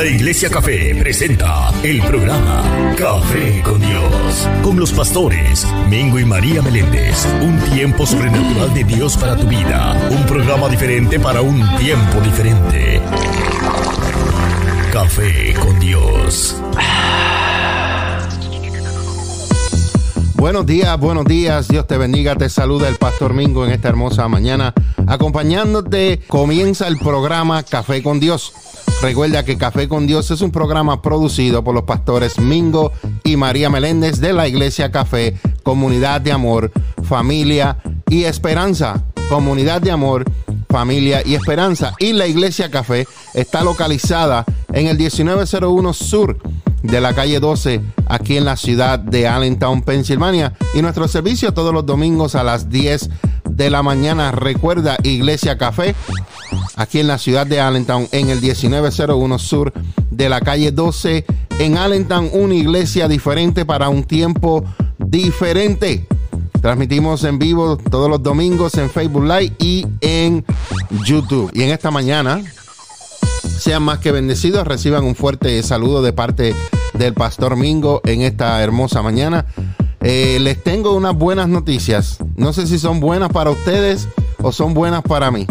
La Iglesia Café presenta el programa Café con Dios, con los pastores Mingo y María Meléndez. Un tiempo sobrenatural de Dios para tu vida. Un programa diferente para un tiempo diferente. Café con Dios. Buenos días, buenos días. Dios te bendiga. Te saluda el Pastor Mingo en esta hermosa mañana. Acompañándote, comienza el programa Café con Dios. Recuerda que Café con Dios es un programa producido por los pastores Mingo y María Meléndez de la Iglesia Café, Comunidad de Amor, Familia y Esperanza. Comunidad de Amor, Familia y Esperanza. Y la Iglesia Café está localizada en el 1901 Sur de la calle 12 aquí en la ciudad de Allentown, Pensilvania. Y nuestro servicio todos los domingos a las 10 de la mañana. Recuerda Iglesia Café aquí en la ciudad de Allentown en el 1901 Sur de la calle 12 en Allentown. Una iglesia diferente para un tiempo diferente. Transmitimos en vivo todos los domingos en Facebook Live y en YouTube. Y en esta mañana sean más que bendecidos, reciban un fuerte saludo de parte del Pastor Mingo en esta hermosa mañana. Eh, les tengo unas buenas noticias. No sé si son buenas para ustedes o son buenas para mí.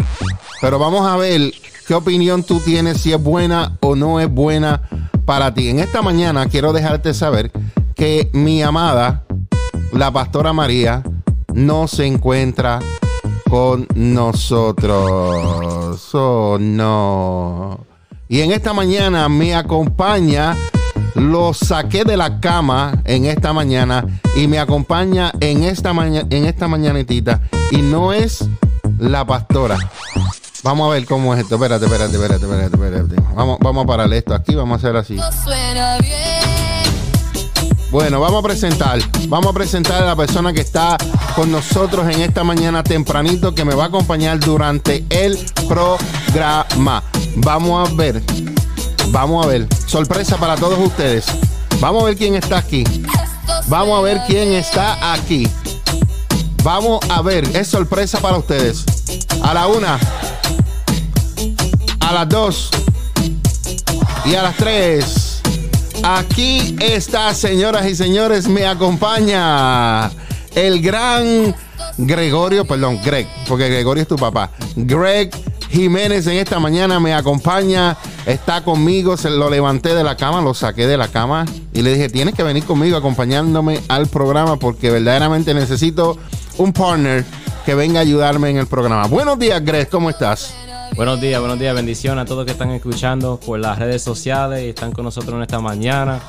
Pero vamos a ver qué opinión tú tienes, si es buena o no es buena para ti. En esta mañana quiero dejarte saber que mi amada, la pastora María, no se encuentra con nosotros. Oh, no. Y en esta mañana me acompaña, lo saqué de la cama en esta mañana y me acompaña en esta, mañana en esta mañanitita. Y no es la pastora. Vamos a ver cómo es esto. Espérate, espérate, espérate, espérate, espérate. Vamos, vamos a parar esto aquí, vamos a hacer así. Bueno, vamos a presentar, vamos a presentar a la persona que está con nosotros en esta mañana tempranito que me va a acompañar durante el programa. Vamos a ver, vamos a ver, sorpresa para todos ustedes. Vamos a ver quién está aquí. Vamos a ver quién está aquí. Vamos a ver, es sorpresa para ustedes. A la una, a las dos y a las tres. Aquí está, señoras y señores, me acompaña el gran Gregorio, perdón, Greg, porque Gregorio es tu papá. Greg Jiménez en esta mañana me acompaña, está conmigo, se lo levanté de la cama, lo saqué de la cama y le dije, tienes que venir conmigo acompañándome al programa porque verdaderamente necesito un partner que venga a ayudarme en el programa. Buenos días, Greg, ¿cómo estás? Buenos días, buenos días, bendición a todos que están escuchando por las redes sociales y están con nosotros en esta mañana.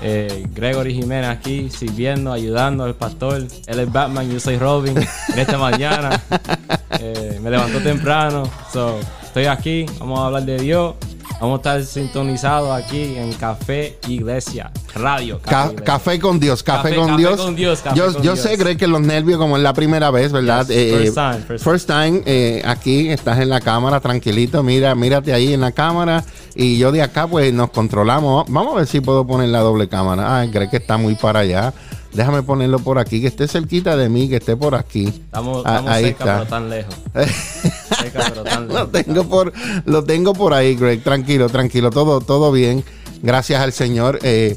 Eh, Gregory Jiménez aquí sirviendo, ayudando al pastor. Él es Batman, yo soy Robin. En esta mañana eh, me levantó temprano, so, estoy aquí. Vamos a hablar de Dios. Vamos a estar sintonizados aquí en Café Iglesia, Radio. Café, Ca café con Dios, Café, café con café Dios. Con Dios café yo con yo Dios. sé, Greg, que los nervios, como es la primera vez, ¿verdad? Yes, eh, first time. First, first time, eh, aquí estás en la cámara, tranquilito. Mira, mírate ahí en la cámara. Y yo de acá, pues nos controlamos. Vamos a ver si puedo poner la doble cámara. Ah, Greg que está muy para allá. Déjame ponerlo por aquí, que esté cerquita de mí, que esté por aquí. Estamos, estamos ahí cerca, está. pero tan lejos. cerca, pero tan lejos. lo, tengo por, lo tengo por ahí, Greg. Tranquilo, tranquilo. Todo, todo bien. Gracias al Señor. Eh,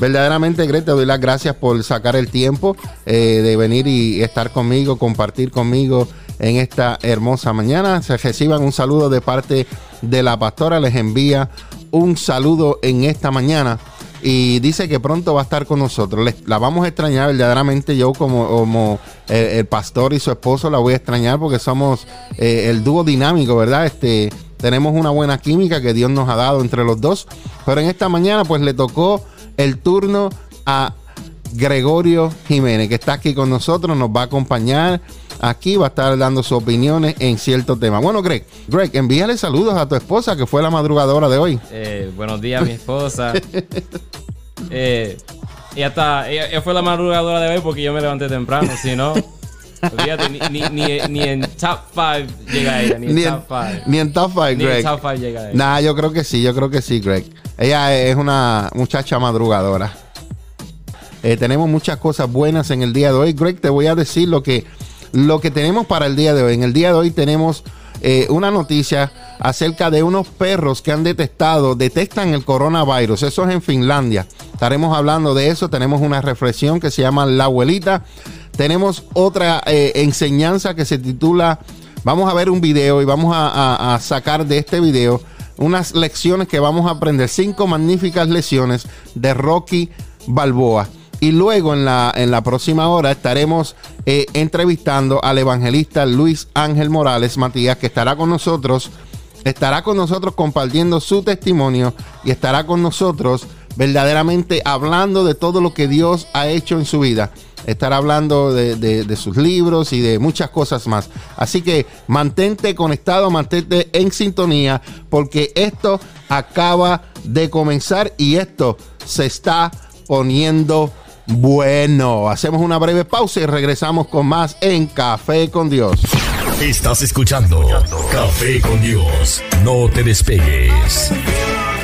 verdaderamente, Greg, te doy las gracias por sacar el tiempo eh, de venir y estar conmigo, compartir conmigo en esta hermosa mañana. Se reciban un saludo de parte de la pastora. Les envía un saludo en esta mañana y dice que pronto va a estar con nosotros. La vamos a extrañar verdaderamente yo como, como el, el, pastor y su esposo la voy a extrañar porque somos eh, el dúo dinámico, ¿verdad? Este, tenemos una buena química que Dios nos ha dado entre los dos, pero en esta mañana pues le tocó el turno a Gregorio Jiménez, que está aquí con nosotros, nos va a acompañar aquí, va a estar dando sus opiniones en ciertos temas. Bueno, Greg, Greg, envíale saludos a tu esposa, que fue la madrugadora de hoy. Eh, buenos días, mi esposa. eh, ella, está, ella, ella, fue la madrugadora de hoy porque yo me levanté temprano, si no... Fíjate, ni, ni, ni, ni, en top 5 llega ella, ni en, top 5. Ni en top 5, Greg. Ni en top 5 llega ella. Nah, yo creo que sí, yo creo que sí, Greg. Ella es una muchacha madrugadora. Eh, tenemos muchas cosas buenas en el día de hoy. Greg, te voy a decir lo que, lo que tenemos para el día de hoy. En el día de hoy tenemos eh, una noticia acerca de unos perros que han detectado, detectan el coronavirus. Eso es en Finlandia. Estaremos hablando de eso. Tenemos una reflexión que se llama La abuelita. Tenemos otra eh, enseñanza que se titula, vamos a ver un video y vamos a, sacar de este video unas lecciones que vamos a aprender, cinco magníficas lecciones de Rocky Balboa. Y luego en la, en la próxima hora estaremos eh, entrevistando al evangelista Luis Ángel Morales Matías, que estará con nosotros, estará con nosotros compartiendo su testimonio y estará con nosotros verdaderamente hablando de todo lo que Dios ha hecho en su vida. Estará hablando de, de, sus libros y de muchas cosas más. Así que mantente conectado, mantente en sintonía, porque esto acaba de comenzar y esto se está poniendo bueno, hacemos una breve pausa y regresamos con más en Café con Dios. Estás escuchando Café con Dios. No te despegues.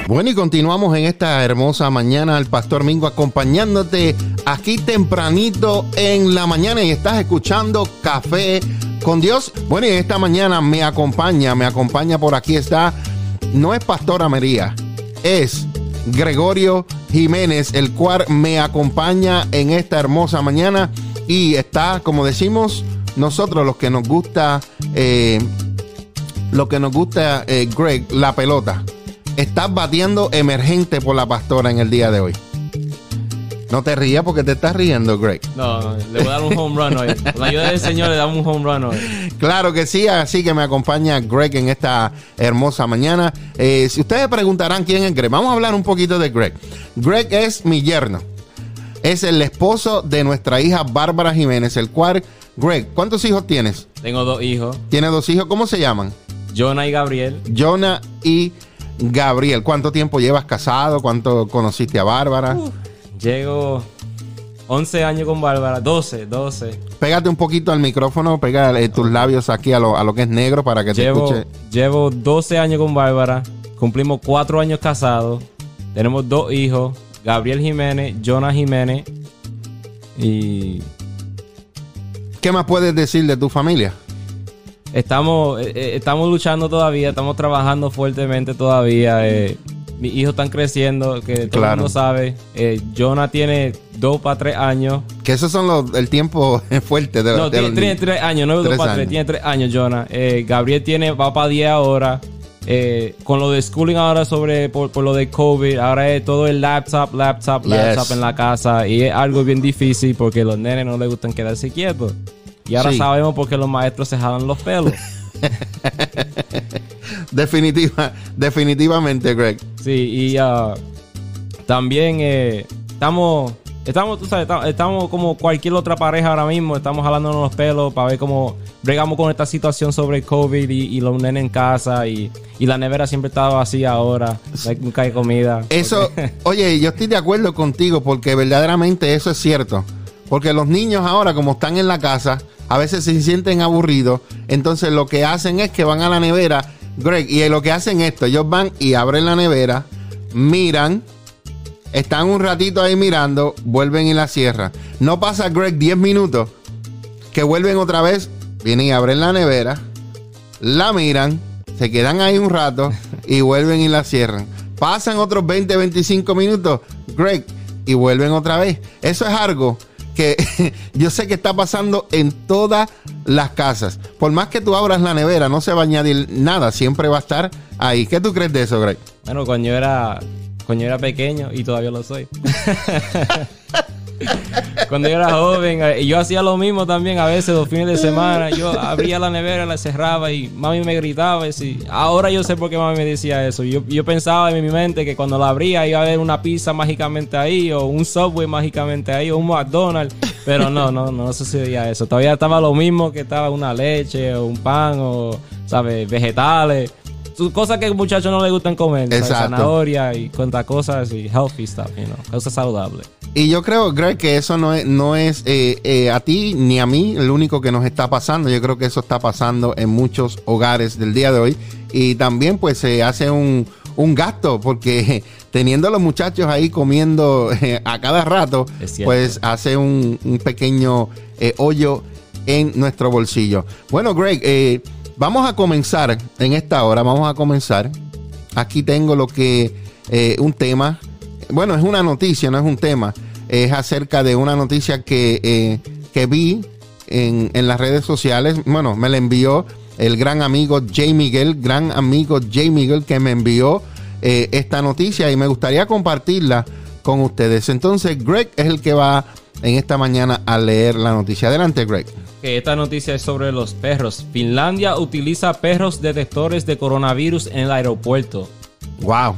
Bueno, y continuamos en esta hermosa mañana. El Pastor Mingo acompañándote aquí tempranito en la mañana y estás escuchando Café con Dios. Bueno, y esta mañana me acompaña, me acompaña por aquí está, no es Pastora María, es Gregorio Jiménez, el cual me acompaña en esta hermosa mañana y está, como decimos, nosotros los que nos gusta, eh, lo que nos gusta, eh, Greg, la pelota. Estás batiendo emergente por la pastora en el día de hoy. No te rías porque te estás riendo, Greg. No, no, le voy a dar un home run hoy. Con la ayuda del Señor le damos un home run hoy. Claro que sí, así que me acompaña Greg en esta hermosa mañana. Eh, si ustedes preguntarán quién es Greg, vamos a hablar un poquito de Greg. Greg es mi yerno. Es el esposo de nuestra hija Bárbara Jiménez, el cual... Greg, ¿cuántos hijos tienes? Tengo dos hijos. ¿Tienes dos hijos? ¿Cómo se llaman? Jonah y Gabriel. Jonah y Gabriel. ¿Cuánto tiempo llevas casado? ¿Cuánto conociste a Bárbara? Llego 11 años con Bárbara, 12, 12. Pégate un poquito al micrófono, pega eh, tus labios aquí a lo, que es negro para que te escuche. Llevo 12 años con Bárbara, cumplimos 4 años casados, tenemos dos hijos, Gabriel Jiménez, Jonah Jiménez y... ¿Qué más puedes decir de tu familia? Estamos, eh, eh, estamos luchando todavía, estamos trabajando fuertemente todavía mis hijos están creciendo, que todo el mundo sabe. Eh, Jonah tiene dos para tres años. Que esos son los, el tiempo fuerte de No, tiene, tres años, no dos para tres, tiene tres años, Jonah. Eh, Gabriel tiene, va para diez ahora. Eh, con lo de schooling ahora sobre por, lo de COVID, ahora es todo el laptop, laptop, laptop en la casa y es algo bien difícil porque los nenes no les gustan quedarse quietos. Y ahora sabemos por qué los maestros se jalan los pelos. Definitiva, definitivamente, Greg. Sí, y uh, también eh, estamos, estamos, tú sabes, estamos como cualquier otra pareja ahora mismo, estamos jalándonos los pelos para ver cómo bregamos con esta situación sobre el COVID y, los nenes en casa y, la nevera siempre está vacía ahora, nunca hay comida. Eso, oye, yo estoy de acuerdo contigo porque verdaderamente eso es cierto. Porque los niños ahora, como están en la casa, a veces se sienten aburridos. Entonces lo que hacen es que van a la nevera Greg, y lo que hacen esto, ellos van y abren la nevera, miran, están un ratito ahí mirando, vuelven y la cierran. No pasa, Greg, 10 minutos, que vuelven otra vez, vienen y abren la nevera, la miran, se quedan ahí un rato y vuelven y la cierran. Pasan otros 20, 25 minutos, Greg, y vuelven otra vez. Eso es algo que yo sé que está pasando en todas las casas. Por más que tú abras la nevera, no se va a añadir nada, siempre va a estar ahí. ¿Qué tú crees de eso, Greg? Bueno, cuando yo era, cuando yo era pequeño y todavía lo soy. Cuando yo era joven, eh, yo hacía lo mismo también a veces los fines de semana. Yo abría la nevera, la cerraba y mami me gritaba. Y ahora yo sé por qué mami me decía eso. Yo, yo pensaba en mi mente que cuando la abría iba a haber una pizza mágicamente ahí, o un Subway mágicamente ahí, o un McDonald's. Pero no, no, no sucedía eso. Todavía estaba lo mismo que estaba una leche, o un pan, o, ¿sabes? Vegetales cosas que a muchachos no les gustan comer. Zanahoria y cuantas cosas y healthy stuff, you know, cosas saludables. Y yo creo, Greg, que eso no es, no es eh, eh, a ti ni a mí el único que nos está pasando. Yo creo que eso está pasando en muchos hogares del día de hoy. Y también pues se hace un, gasto porque teniendo a los muchachos ahí comiendo eh, a cada rato, pues hace un, pequeño hoyo en nuestro bolsillo. Bueno, Greg, Vamos a comenzar en esta hora, vamos a comenzar. Aquí tengo lo que, eh, un tema, bueno, es una noticia, no es un tema, es acerca de una noticia que, eh, que vi en, en las redes sociales. Bueno, me la envió el gran amigo Jay Miguel, gran amigo Jay Miguel que me envió eh, esta noticia y me gustaría compartirla con ustedes. Entonces, Greg es el que va en esta mañana a leer la noticia. Adelante, Greg. esta noticia es sobre los perros. Finlandia utiliza perros detectores de coronavirus en el aeropuerto. Wow.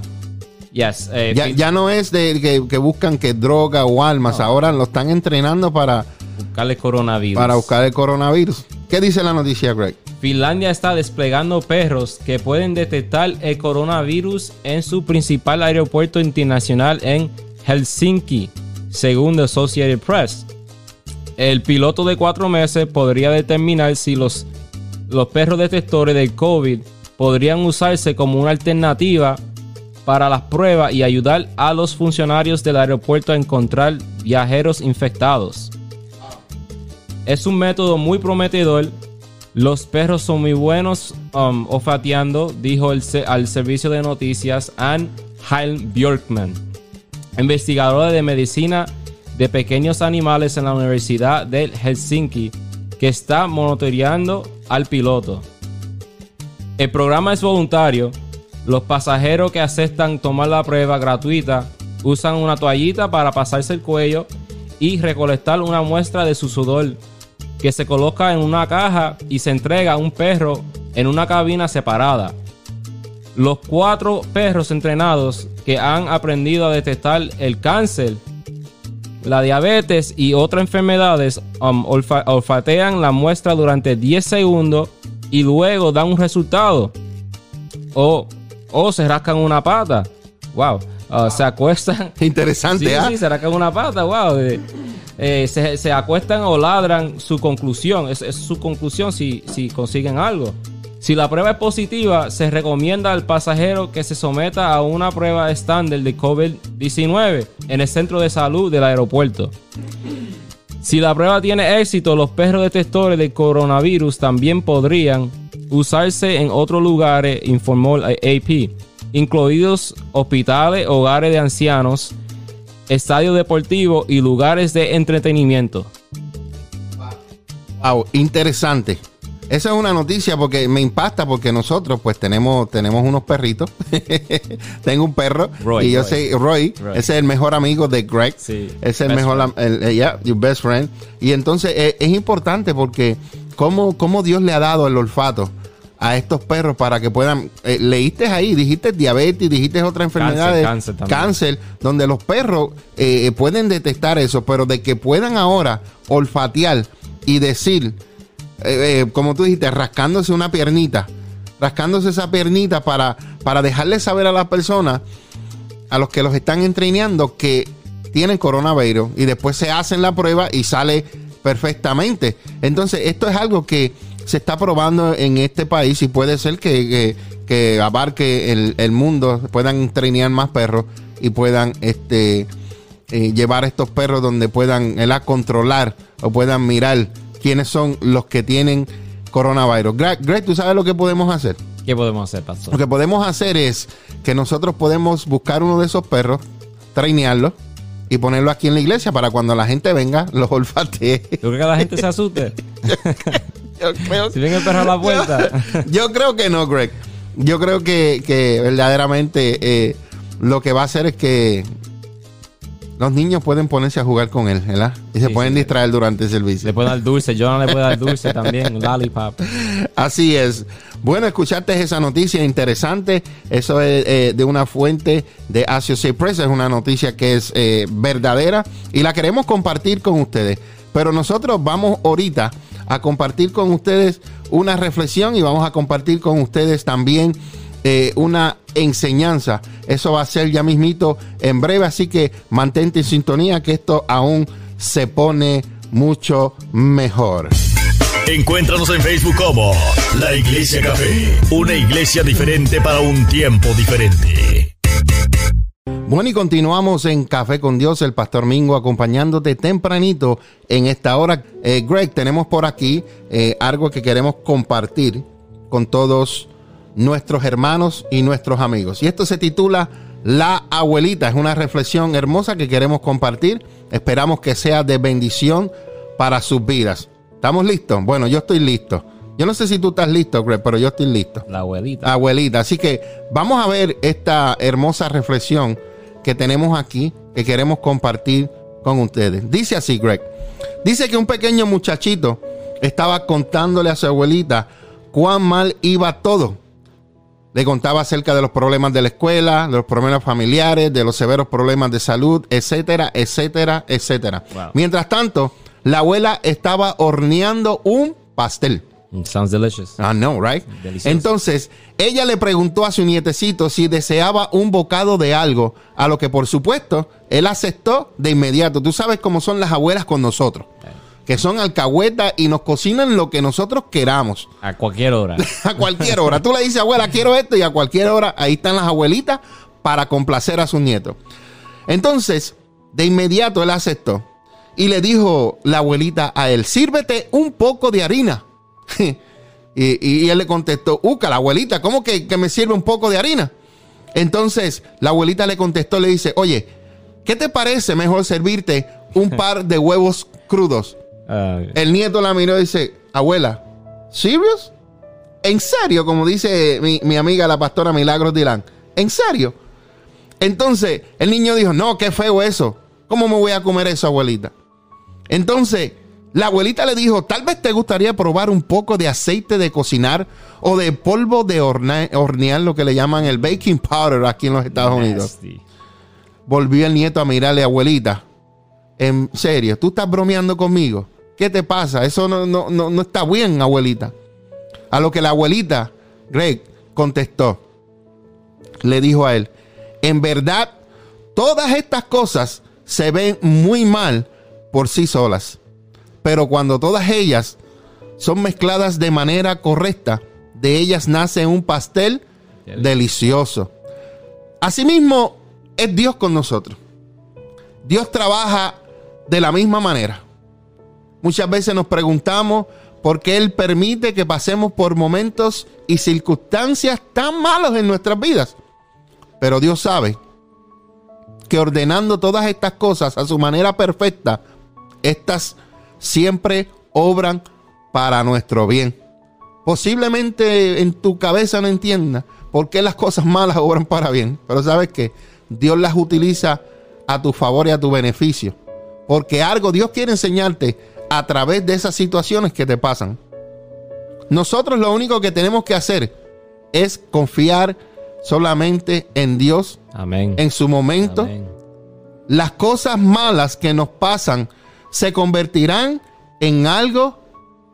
Yes, eh, ya, ya, no es de que, buscan que droga o almas, ahora lo están entrenando para buscar el coronavirus. Para buscar el coronavirus. ¿Qué dice la noticia, Greg? Finlandia está desplegando perros que pueden detectar el coronavirus en su principal aeropuerto internacional en Helsinki, según The Associated Press. El piloto de cuatro meses podría determinar si los, los perros detectores del COVID podrían usarse como una alternativa para las pruebas y ayudar a los funcionarios del aeropuerto a encontrar viajeros infectados. Es un método muy prometedor. Los perros son muy buenos um, olfateando, dijo el, al servicio de noticias Ann Heil Björkman investigadora de medicina de pequeños animales en la Universidad de Helsinki, que está monitoreando al piloto. El programa es voluntario. Los pasajeros que aceptan tomar la prueba gratuita usan una toallita para pasarse el cuello y recolectar una muestra de su sudor que se coloca en una caja y se entrega a un perro en una cabina separada. Los cuatro perros entrenados que han aprendido a detectar el cáncer, la diabetes y otras enfermedades um, olfatean la muestra durante 10 segundos y luego dan un resultado. O, o se rascan una pata. Wow. Uh, se acuestan. Interesante, sí, ¿ah? sí, se rascan una pata. Wow. Eh, se, acuestan o ladran su conclusión. Es, su conclusión si, si consiguen algo. Si la prueba es positiva, se recomienda al pasajero que se someta a una prueba estándar de COVID-19 en el centro de salud del aeropuerto. Si la prueba tiene éxito, los perros detectores de coronavirus también podrían usarse en otros lugares, informó AP, incluidos hospitales, hogares de ancianos, estadios deportivos y lugares de entretenimiento. Wow, interesante. Esa es una noticia porque me impacta porque nosotros pues tenemos, tenemos unos perritos. Tengo un perro y yo sé, Roy, ese es el mejor amigo de Greg. Sí, es el mejor, el, yeah, your best friend. Y entonces eh, es, importante porque cómo, cómo Dios le ha dado el olfato a estos perros para que puedan. Eh, leíste ahí, dijiste diabetes, dijiste otras enfermedades, cáncer, cáncer, donde los perros eh, pueden detectar eso, pero de que puedan ahora olfatear y decir eh, eh, como tú dijiste, rascándose una piernita, rascándose esa piernita para, para dejarle saber a las personas, a los que los están entrenando, que tienen coronavirus y después se hacen la prueba y sale perfectamente. Entonces, esto es algo que se está probando en este país y puede ser que, abarque el, mundo, puedan entrenar más perros y puedan este, eh, llevar estos perros donde puedan a controlar o puedan mirar quiénes son los que tienen coronavirus. Greg, ¿tú sabes lo que podemos hacer? ¿Qué podemos hacer, pastor? Lo que podemos hacer es que nosotros podemos buscar uno de esos perros, trainearlo y ponerlo aquí en la iglesia para cuando la gente venga, los olfatee. ¿Tú crees que la gente se asuste? si viene el perro a la puerta. Yo, creo que no, Greg. Yo creo que, verdaderamente eh, lo que va a hacer es que los niños pueden ponerse a jugar con él, ¿verdad? Y se pueden distraer durante el servicio. Le pueden dar dulce, yo no le puedo dar dulce también, lollipop. Así es. Bueno, escuchaste esa noticia interesante. Eso es eh, de una fuente de Associated Press. Es una noticia que es eh, verdadera y la queremos compartir con ustedes. Pero nosotros vamos ahorita a compartir con ustedes una reflexión y vamos a compartir con ustedes también eh, una enseñanza. Eso va a ser ya mismito en breve, así que mantente en sintonía que esto aún se pone mucho mejor. Encuéntranos en Facebook como La Iglesia Café, una iglesia diferente para un tiempo diferente. Bueno, y continuamos en Café con Dios, el Pastor Mingo acompañándote tempranito en esta hora. Eh, Greg, tenemos por aquí eh, algo que queremos compartir con todos nuestros hermanos y nuestros amigos. Y esto se titula La abuelita. Es una reflexión hermosa que queremos compartir. Esperamos que sea de bendición para sus vidas. ¿Estamos listos? Bueno, yo estoy listo. Yo no sé si tú estás listo, Greg, pero yo estoy listo. La abuelita. Abuelita. Así que vamos a ver esta hermosa reflexión que tenemos aquí, que queremos compartir con ustedes. Dice así, Greg. Dice que un pequeño muchachito estaba contándole a su abuelita cuán mal iba todo. Le contaba acerca de los problemas de la escuela, de los problemas familiares, de los severos problemas de salud, etcétera, etcétera, etcétera. Wow. Mientras tanto, la abuela estaba horneando un pastel. Mm, Sounds delicious. I know, right? Delicioso. Entonces, ella le preguntó a su nietecito si deseaba un bocado de algo, a lo que por supuesto él aceptó de inmediato. Tú sabes cómo son las abuelas con nosotros, que son alcahuetas y nos cocinan lo que nosotros queramos. A cualquier hora. A cualquier hora. Tú le dices, abuela, quiero esto, y a cualquier hora ahí están las abuelitas para complacer a sus nietos. Entonces, de inmediato él aceptó y le dijo la abuelita a él, sírvete un poco de harina. y, y él le contestó, Uca, la abuelita, ¿cómo que, que me sirve un poco de harina? Entonces la abuelita le contestó, le dice, oye, ¿qué te parece mejor servirte un par de huevos crudos? El nieto la miró y dice, abuela, ¿serious? ¿En serio? Como dice mi, mi amiga la pastora Milagros Dilán. ¿En serio? Entonces el niño dijo, no, qué feo eso. ¿Cómo me voy a comer eso, abuelita? Entonces la abuelita le dijo, tal vez te gustaría probar un poco de aceite de cocinar o de polvo de hornear, lo que le llaman el baking powder aquí en los Estados Unidos. nasty. Volvió el nieto a mirarle, abuelita. En serio, tú estás bromeando conmigo. ¿Qué te pasa? Eso no, no, no, no está bien, abuelita. A lo que la abuelita, Greg, contestó. Le dijo a él, en verdad, todas estas cosas se ven muy mal por sí solas. Pero cuando todas ellas son mezcladas de manera correcta, de ellas nace un pastel delicioso. Asimismo, es Dios con nosotros. Dios trabaja de la misma manera. Muchas veces nos preguntamos por qué Él permite que pasemos por momentos y circunstancias tan malos en nuestras vidas. Pero Dios sabe que ordenando todas estas cosas a su manera perfecta, estas siempre obran para nuestro bien. Posiblemente en tu cabeza no entiendas por qué las cosas malas obran para bien, pero sabes que Dios las utiliza a tu favor y a tu beneficio. Porque algo Dios quiere enseñarte a través de esas situaciones que te pasan. Nosotros lo único que tenemos que hacer es confiar solamente en Dios, Amén. en su momento. Amén. Las cosas malas que nos pasan se convertirán en algo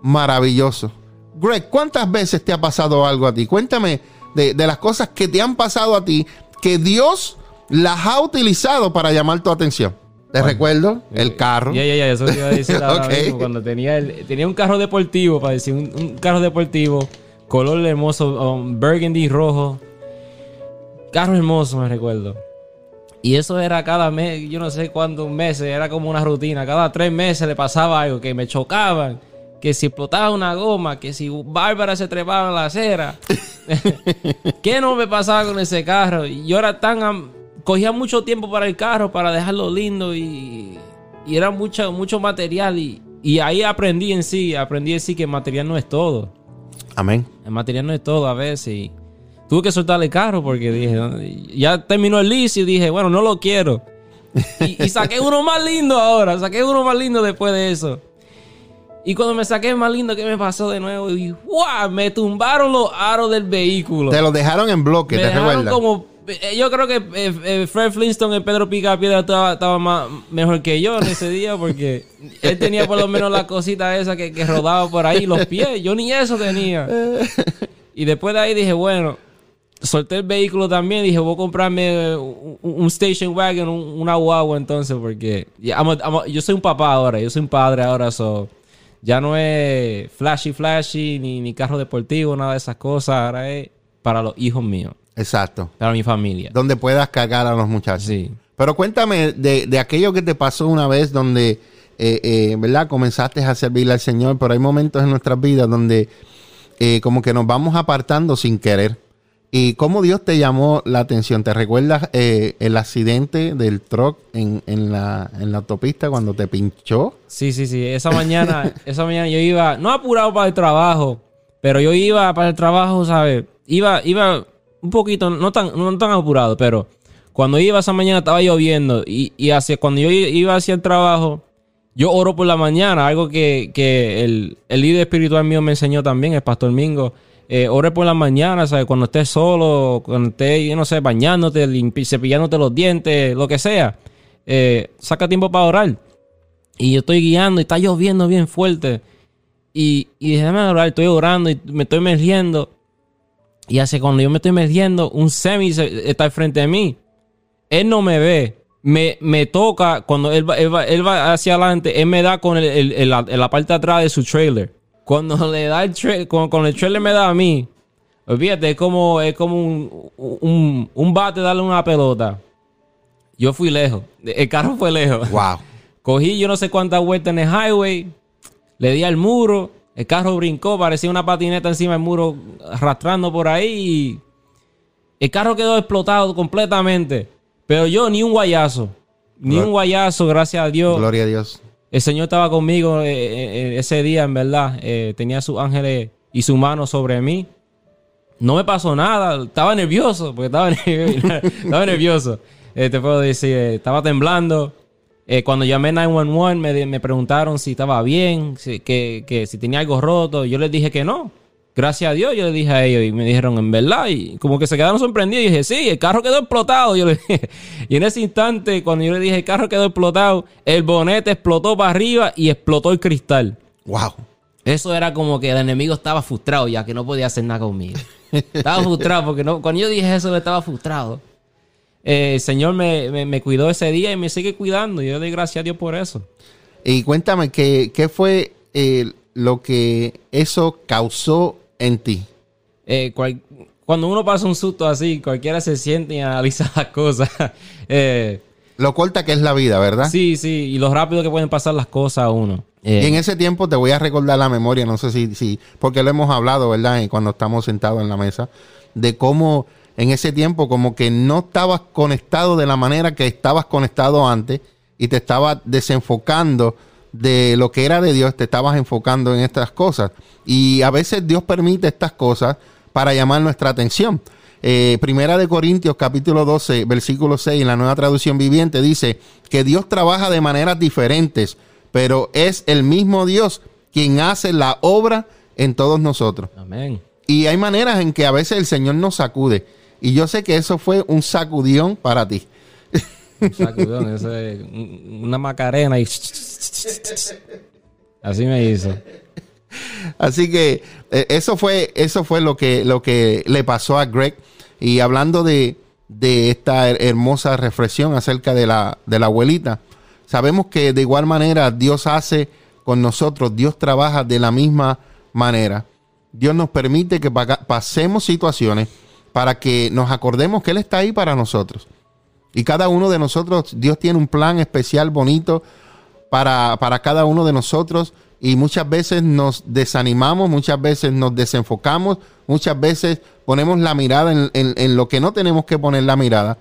maravilloso. Greg, ¿cuántas veces te ha pasado algo a ti? Cuéntame de, de las cosas que te han pasado a ti que Dios las ha utilizado para llamar tu atención. Te recuerdo el carro. Ya, ya, ya, eso te iba a decir ahora Ok. mismo, Cuando tenía, el- tenía un carro deportivo, para decir, un, un carro deportivo, color hermoso, um, burgundy rojo. Carro hermoso, me recuerdo. Y eso era cada mes, yo no sé cuántos meses, era como una rutina. Cada tres meses le pasaba algo, que me chocaban, que si explotaba una goma, que si Bárbara se trepaba en la acera. ¿Qué no me pasaba con ese carro? Y yo era tan... cogía mucho tiempo para el carro, para dejarlo lindo y, y era mucho, mucho material. Y, y ahí aprendí en sí, aprendí en sí que el material no es todo. Amén. El material no es todo a veces. Y tuve que soltar el carro porque dije, ya terminó el lease y dije, bueno, no lo quiero. Y, y saqué uno más lindo ahora, saqué uno más lindo después de eso. Y cuando me saqué más lindo, ¿qué me pasó de nuevo? Y ¡guau! Me tumbaron los aros del vehículo. Te lo dejaron en bloque, me ¿te dejaron como... eh, Yo creo que eh, eh, Fred Flintstone, el Pedro Picapiedra, estaba, estaba más, mejor que yo en ese día porque él tenía por lo menos la cosita esa que, que rodaba por ahí, los pies. Yo ni eso tenía. Y después de ahí dije, bueno, solté el vehículo también. Dije, voy a comprarme un, un station wagon, un- una guagua entonces, porque I'm a- I'm a- yo soy un papá ahora, yo soy un padre ahora, so, ya no es flashy, flashy, ni, ni carro deportivo, nada de esas cosas. Ahora es para los hijos míos, Exacto. para mi familia. Donde puedas cargar a los muchachos. Sí. Pero cuéntame de, de aquello que te pasó una vez donde, eh, eh, ¿verdad? Comenzaste a servirle al Señor, pero hay momentos en nuestras vidas donde eh, como que nos vamos apartando sin querer. ¿Y cómo Dios te llamó la atención? ¿Te recuerdas eh, el accidente del truck en, en, la, en la autopista cuando te pinchó? Sí, sí, sí. Esa mañana, esa mañana yo iba, no apurado para el trabajo, pero yo iba para el trabajo, ¿sabes? Iba, iba un poquito, no tan, no tan apurado, pero cuando iba esa mañana estaba lloviendo y, y hacia, cuando yo iba hacia el trabajo, yo oro por la mañana, algo que, que el, el líder espiritual mío me enseñó también, el pastor Mingo. Eh, ore por la mañana, ¿sabes? Cuando estés solo, cuando estés, yo no sé, bañándote, cepillándote los dientes, lo que sea. Eh, saca tiempo para orar. Y yo estoy guiando y está lloviendo bien fuerte. Y, y déjame orar, estoy orando y me estoy emergiendo. Y hace cuando yo me estoy emergiendo, un semi está al frente de mí. Él no me ve. Me, me toca, cuando él va, él, va, él va hacia adelante, él me da con el, el, la, la parte de atrás de su trailer. Cuando le da el trailer, con, el trailer me da a mí, olvídate, es como, es como un, un, un bate darle una pelota. Yo fui lejos. El carro fue lejos. Wow. Cogí yo no sé cuántas vueltas en el highway. Le di al muro. El carro brincó. Parecía una patineta encima del muro. Arrastrando por ahí. Y el carro quedó explotado completamente. Pero yo ni un guayazo. Ni Glor un guayazo, gracias a Dios. Gloria a Dios. El Señor estaba conmigo eh, eh, ese día, en verdad. Eh, tenía sus ángeles y su mano sobre mí. No me pasó nada. Estaba nervioso, porque estaba, estaba nervioso. te puedo decir, estaba temblando. cuando llamé 911 me, me, preguntaron si estaba bien, si, si tenía algo roto. Yo les dije que no. Gracias a Dios, yo le dije a ellos y me dijeron, en verdad, y como que se quedaron sorprendidos. Y dije, sí, el carro quedó explotado. Yo le dije, y en ese instante, cuando yo le dije, el carro quedó explotado, el bonete explotó para arriba y explotó el cristal. ¡Wow! Eso era como que el enemigo estaba frustrado ya que no podía hacer nada conmigo. estaba frustrado porque no, cuando yo dije eso, estaba frustrado. Eh, el Señor me, me, me, cuidó ese día y me sigue cuidando. Yo le doy gracias a Dios por eso. Y cuéntame, ¿qué, qué fue eh, lo que eso causó en ti? Eh, cual, cuando uno pasa un susto así, cualquiera se siente y analiza las cosas. eh, lo corta que es la vida, ¿verdad? Sí, sí, y lo rápido que pueden pasar las cosas a uno. Eh, y en ese tiempo te voy a recordar la memoria, no sé si, si porque lo hemos hablado, ¿verdad? Cuando estamos sentados en la mesa, de cómo en ese tiempo como que no estabas conectado de la manera que estabas conectado antes y te estabas desenfocando de lo que era de Dios, te estabas enfocando en estas cosas. Y a veces Dios permite estas cosas para llamar nuestra atención. Eh, Primera de Corintios capítulo 12, versículo 6, en la nueva traducción viviente, dice que Dios trabaja de maneras diferentes, pero es el mismo Dios quien hace la obra en todos nosotros. Amén. Y hay maneras en que a veces el Señor nos sacude. Y yo sé que eso fue un sacudión para ti. Un sacudón, eso es una macarena y... Así me hizo. Así que eh, eso fue, eso fue lo que, lo que le pasó a Greg. Y hablando de, de esta hermosa reflexión acerca de la, de la abuelita, sabemos que de igual manera Dios hace con nosotros, Dios trabaja de la misma manera. Dios nos permite que pasemos situaciones para que nos acordemos que Él está ahí para nosotros. Y cada uno de nosotros, Dios tiene un plan especial, bonito para, para cada uno de nosotros. Y muchas veces nos desanimamos, muchas veces nos desenfocamos, muchas veces ponemos la mirada en, en, lo que no tenemos que poner la mirada.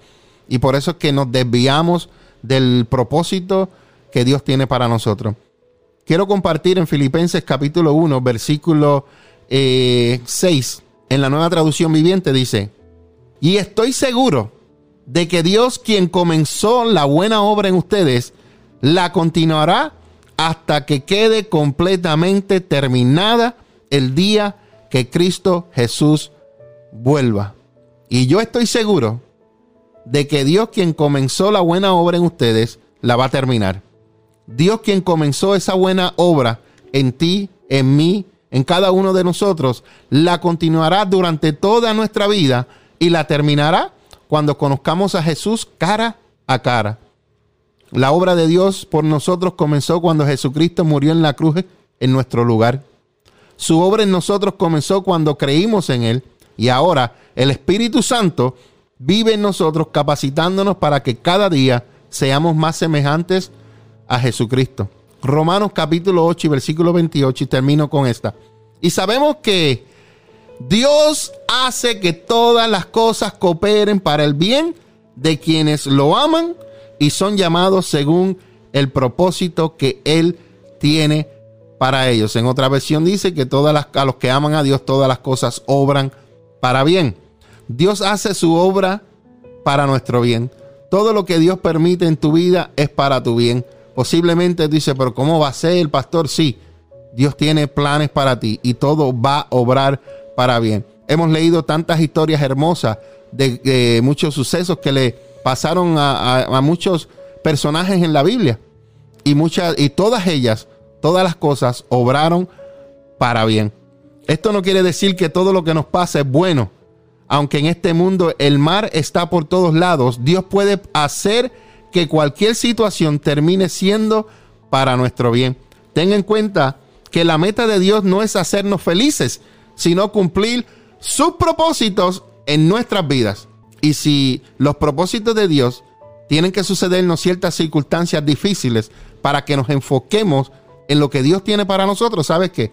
Y por eso es que nos desviamos del propósito que Dios tiene para nosotros. Quiero compartir en Filipenses capítulo 1, versículo eh, 6, en la nueva traducción viviente, dice, y estoy seguro de que Dios quien comenzó la buena obra en ustedes, la continuará hasta que quede completamente terminada el día que Cristo Jesús vuelva. Y yo estoy seguro de que Dios quien comenzó la buena obra en ustedes, la va a terminar. Dios quien comenzó esa buena obra en ti, en mí, en cada uno de nosotros, la continuará durante toda nuestra vida y la terminará cuando conozcamos a Jesús cara a cara. La obra de Dios por nosotros comenzó cuando Jesucristo murió en la cruz en nuestro lugar. Su obra en nosotros comenzó cuando creímos en Él y ahora el Espíritu Santo vive en nosotros capacitándonos para que cada día seamos más semejantes a Jesucristo. Romanos capítulo 8 y versículo 28 y termino con esta. Y sabemos que Dios hace que todas las cosas cooperen para el bien de quienes lo aman y son llamados según el propósito que Él tiene para ellos. En otra versión dice que todas las, a los que aman a Dios todas las cosas obran para bien. Dios hace su obra para nuestro bien. Todo lo que Dios permite en tu vida es para tu bien. Posiblemente dice, pero ¿cómo va a ser el pastor? Sí, Dios tiene planes para ti y todo va a obrar para bien. Hemos leído tantas historias hermosas de, muchos sucesos que le pasaron a, muchos personajes en la Biblia y muchas y todas ellas, todas las cosas obraron para bien. Esto no quiere decir que todo lo que nos pasa es bueno. Aunque en este mundo el mar está por todos lados, Dios puede hacer que cualquier situación termine siendo para nuestro bien. Ten en cuenta que la meta de Dios no es hacernos felices, sino cumplir sus propósitos en nuestras vidas. Y si los propósitos de Dios tienen que sucedernos ciertas circunstancias difíciles para que nos enfoquemos en lo que Dios tiene para nosotros, ¿sabes que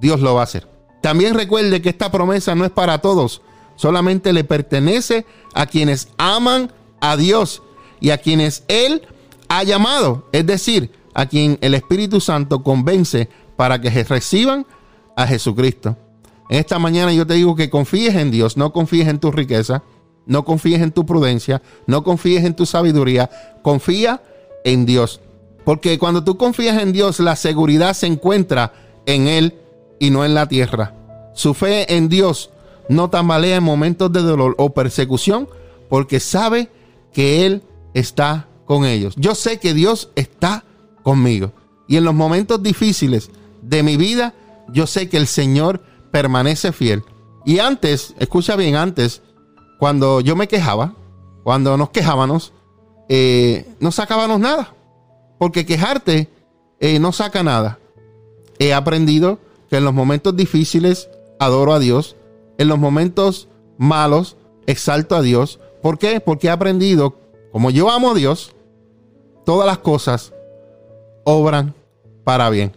Dios lo va a hacer. También recuerde que esta promesa no es para todos, solamente le pertenece a quienes aman a Dios y a quienes Él ha llamado, es decir, a quien el Espíritu Santo convence para que reciban a Jesucristo. En esta mañana yo te digo que confíes en Dios, no confíes en tu riqueza, no confíes en tu prudencia, no confíes en tu sabiduría, confía en Dios. Porque cuando tú confías en Dios, la seguridad se encuentra en Él y no en la tierra. Su fe en Dios no tambalea en momentos de dolor o persecución porque sabe que Él está con ellos. Yo sé que Dios está conmigo. Y en los momentos difíciles de mi vida, yo sé que el Señor permanece fiel. Y antes, escucha bien, antes, cuando yo me quejaba, cuando nos quejábamos, eh, no sacábamos nada. Porque quejarte eh, no saca nada. He aprendido que en los momentos difíciles adoro a Dios. En los momentos malos exalto a Dios. ¿Por qué? Porque he aprendido, como yo amo a Dios, todas las cosas obran para bien.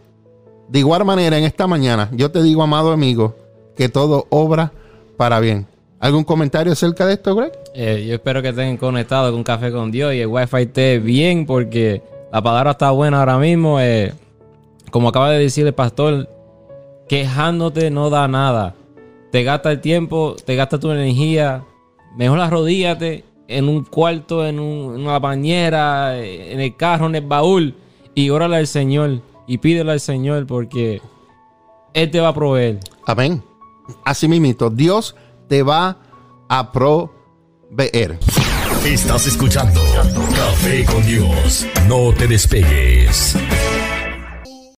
De igual manera, en esta mañana, yo te digo, amado amigo, que todo obra para bien. ¿Algún comentario acerca de esto, Greg? Eh, yo espero que estén conectados con Café con Dios y el Wi-Fi esté bien porque la palabra está buena ahora mismo. Eh, como acaba de decir el pastor, quejándote no da nada. Te gasta el tiempo, te gasta tu energía. Mejor arrodíllate en un cuarto, en, en una bañera, en el carro, en el baúl y órale al Señor y pídele al Señor porque Él te va a proveer. Amén. Así mismo, Dios te va a proveer. Estás escuchando Café con Dios. No te despegues.